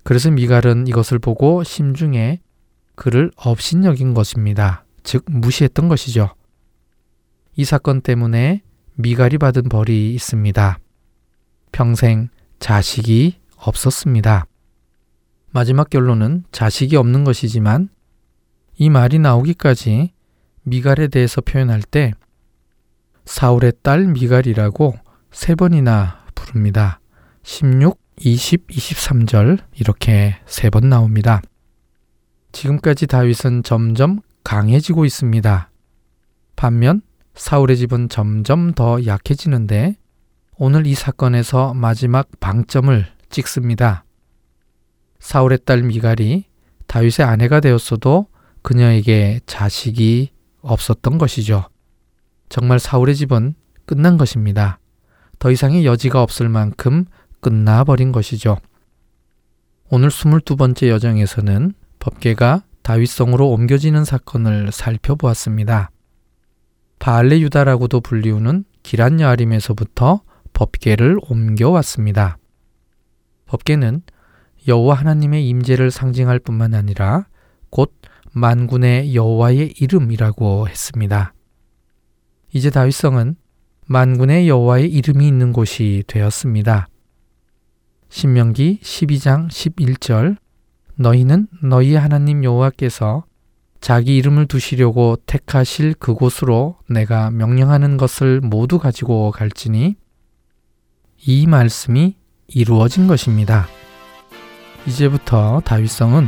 그래서 미갈은 이것을 보고 심중에 그를 업신여긴 것입니다. 즉 무시했던 것이죠. 이 사건 때문에 미갈이 받은 벌이 있습니다. 평생 자식이 없었습니다. 마지막 결론은 자식이 없는 것이지만 이 말이 나오기까지 미갈에 대해서 표현할 때 사울의 딸 미갈이라고 세 번이나 부릅니다. 16, 20, 23절 이렇게 세 번 나옵니다. 지금까지 다윗은 점점 강해지고 있습니다. 반면 사울의 집은 점점 더 약해지는데 오늘 이 사건에서 마지막 방점을 찍습니다. 사울의 딸 미갈이 다윗의 아내가 되었어도 그녀에게 자식이 없었던 것이죠. 정말 사울의 집은 끝난 것입니다. 더 이상의 여지가 없을 만큼 끝나버린 것이죠. 오늘 22번째 여정에서는 법계가 다윗성으로 옮겨지는 사건을 살펴보았습니다. 바알레 유다라고도 불리우는 기란 여아림에서부터 법계를 옮겨왔습니다. 법계는 여호와 하나님의 임재를 상징할 뿐만 아니라 곧 만군의 여호와의 이름이라고 했습니다. 이제 다윗성은 만군의 여호와의 이름이 있는 곳이 되었습니다. 신명기 12장 11절 너희는 너희 하나님 여호와께서 자기 이름을 두시려고 택하실 그곳으로 내가 명령하는 것을 모두 가지고 갈지니 이 말씀이 이루어진 것입니다. 이제부터 다윗성은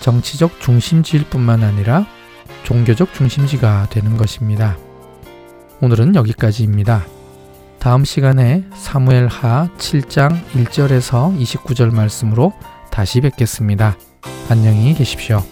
정치적 중심지일 뿐만 아니라 종교적 중심지가 되는 것입니다. 오늘은 여기까지입니다. 다음 시간에 사무엘 하 7장 1절에서 29절 말씀으로 다시 뵙겠습니다. 안녕히 계십시오.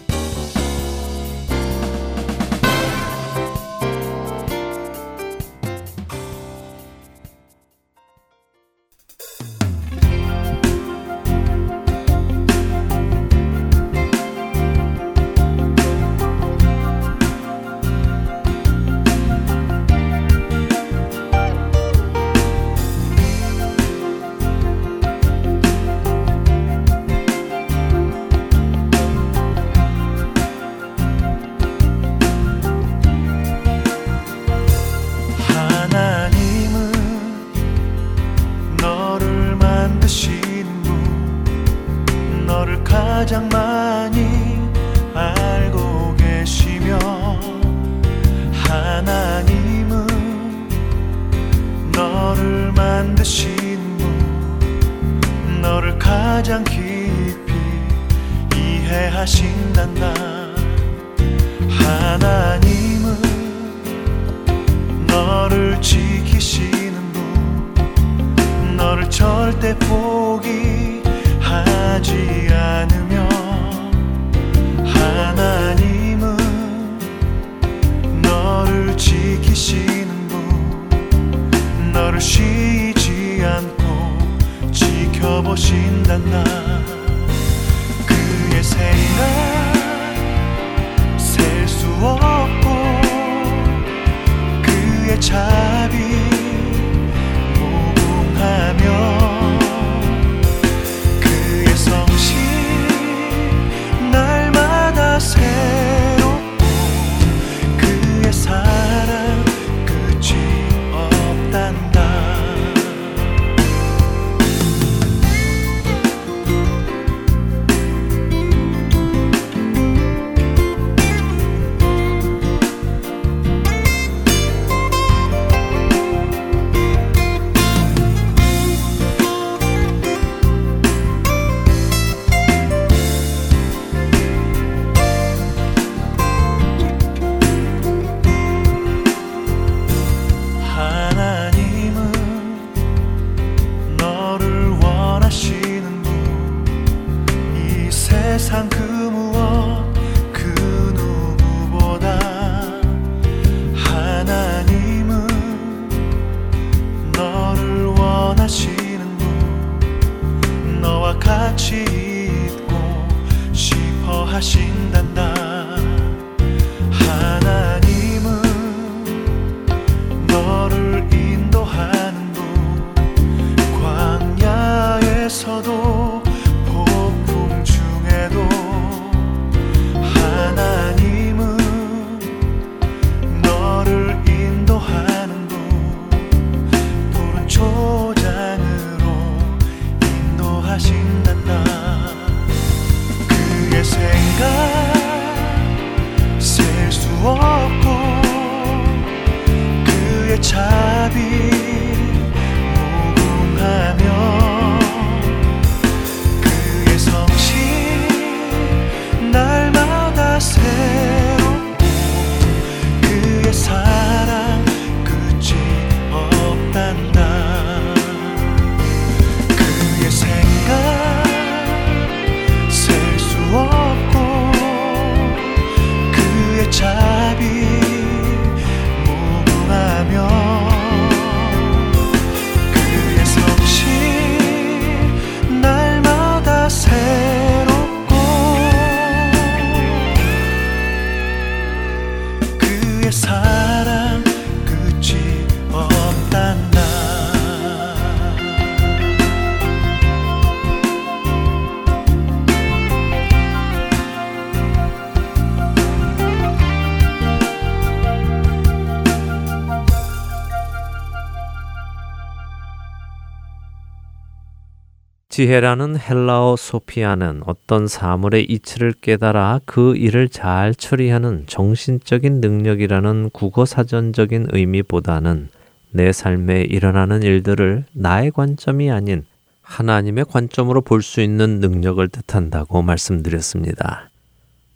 지혜라는 헬라어 소피아는 어떤 사물의 이치를 깨달아 그 일을 잘 처리하는 정신적인 능력이라는 국어 사전적인 의미보다는 내 삶에 일어나는 일들을 나의 관점이 아닌 하나님의 관점으로 볼 수 있는 능력을 뜻한다고 말씀드렸습니다.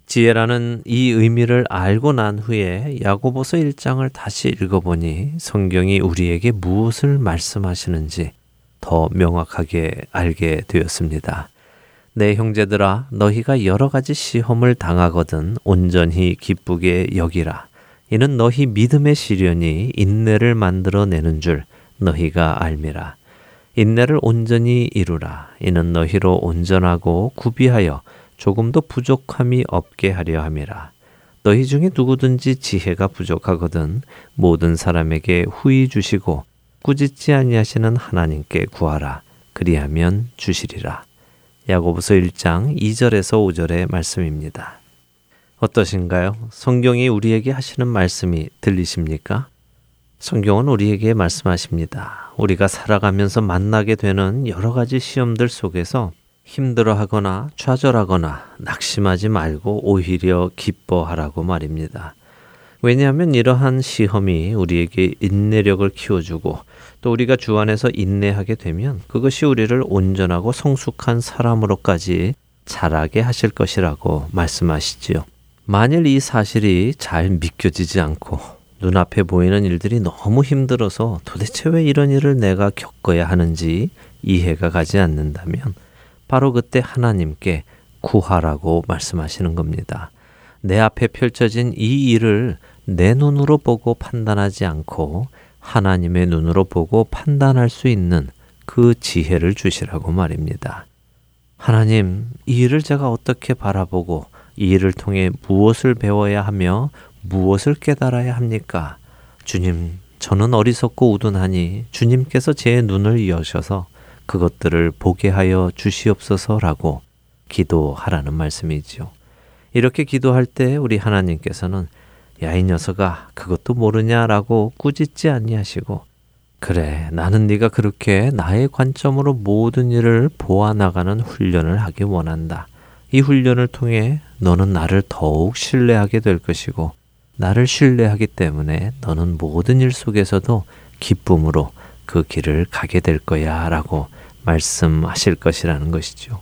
지혜라는 이 의미를 알고 난 후에 야고보서 1장을 다시 읽어보니 성경이 우리에게 무엇을 말씀하시는지 더 명확하게 알게 되었습니다. 내 형제들아 너희가 여러 가지 시험을 당하거든 온전히 기쁘게 여기라. 이는 너희 믿음의 시련이 인내를 만들어 내는 줄 너희가 알미라. 인내를 온전히 이루라. 이는 너희로 온전하고 구비하여 조금도 부족함이 없게 하려 함이라. 너희 중에 누구든지 지혜가 부족하거든 모든 사람에게 후히 주시고 꾸짖지 아니하시는 하나님께 구하라. 그리하면 주시리라. 야고보서 1장 2절에서 5절의 말씀입니다. 어떠신가요? 성경이 우리에게 하시는 말씀이 들리십니까? 성경은 우리에게 말씀하십니다. 우리가 살아가면서 만나게 되는 여러 가지 시험들 속에서 힘들어 하거나 좌절하거나 낙심하지 말고 오히려 기뻐하라고 말입니다. 왜냐하면 이러한 시험이 우리에게 인내력을 키워주고 또 우리가 주 안에서 인내하게 되면 그것이 우리를 온전하고 성숙한 사람으로까지 자라게 하실 것이라고 말씀하시지요. 만일 이 사실이 잘 믿겨지지 않고 눈앞에 보이는 일들이 너무 힘들어서 도대체 왜 이런 일을 내가 겪어야 하는지 이해가 가지 않는다면 바로 그때 하나님께 구하라고 말씀하시는 겁니다. 내 앞에 펼쳐진 이 일을 내 눈으로 보고 판단하지 않고 하나님의 눈으로 보고 판단할 수 있는 그 지혜를 주시라고 말입니다. 하나님, 이 일을 제가 어떻게 바라보고 이 일을 통해 무엇을 배워야 하며 무엇을 깨달아야 합니까? 주님, 저는 어리석고 우둔하니 주님께서 제 눈을 여셔서 그것들을 보게 하여 주시옵소서라고 기도하라는 말씀이지요. 이렇게 기도할 때 우리 하나님께서는 야 이 녀석아 그것도 모르냐라고 꾸짖지 아니하시고 그래 나는 네가 그렇게 나의 관점으로 모든 일을 보아 나가는 훈련을 하기 원한다. 이 훈련을 통해 너는 나를 더욱 신뢰하게 될 것이고 나를 신뢰하기 때문에 너는 모든 일 속에서도 기쁨으로 그 길을 가게 될 거야 라고 말씀하실 것이라는 것이죠.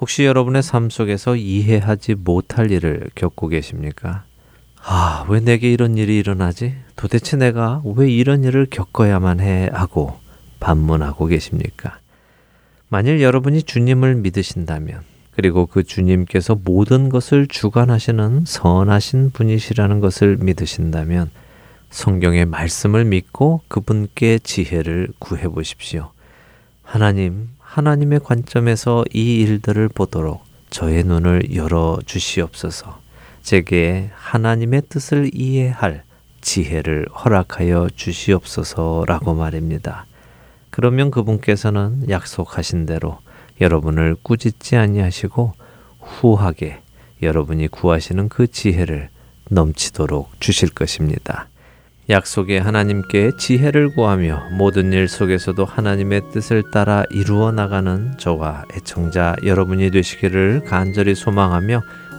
혹시 여러분의 삶 속에서 이해하지 못할 일을 겪고 계십니까? 아, 왜 내게 이런 일이 일어나지? 도대체 내가 왜 이런 일을 겪어야만 해? 하고 반문하고 계십니까? 만일 여러분이 주님을 믿으신다면, 그리고 그 주님께서 모든 것을 주관하시는 선하신 분이시라는 것을 믿으신다면, 성경의 말씀을 믿고 그분께 지혜를 구해 보십시오. 하나님, 하나님의 관점에서 이 일들을 보도록 저의 눈을 열어 주시옵소서. 제게 하나님의 뜻을 이해할 지혜를 허락하여 주시옵소서라고 말입니다. 그러면 그분께서는 약속하신 대로 여러분을 꾸짖지 아니하시고 후하게 여러분이 구하시는 그 지혜를 넘치도록 주실 것입니다. 약속의 하나님께 지혜를 구하며 모든 일 속에서도 하나님의 뜻을 따라 이루어 나가는 저와 애청자 여러분이 되시기를 간절히 소망하며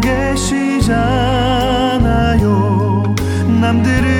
계시잖아요. 남들은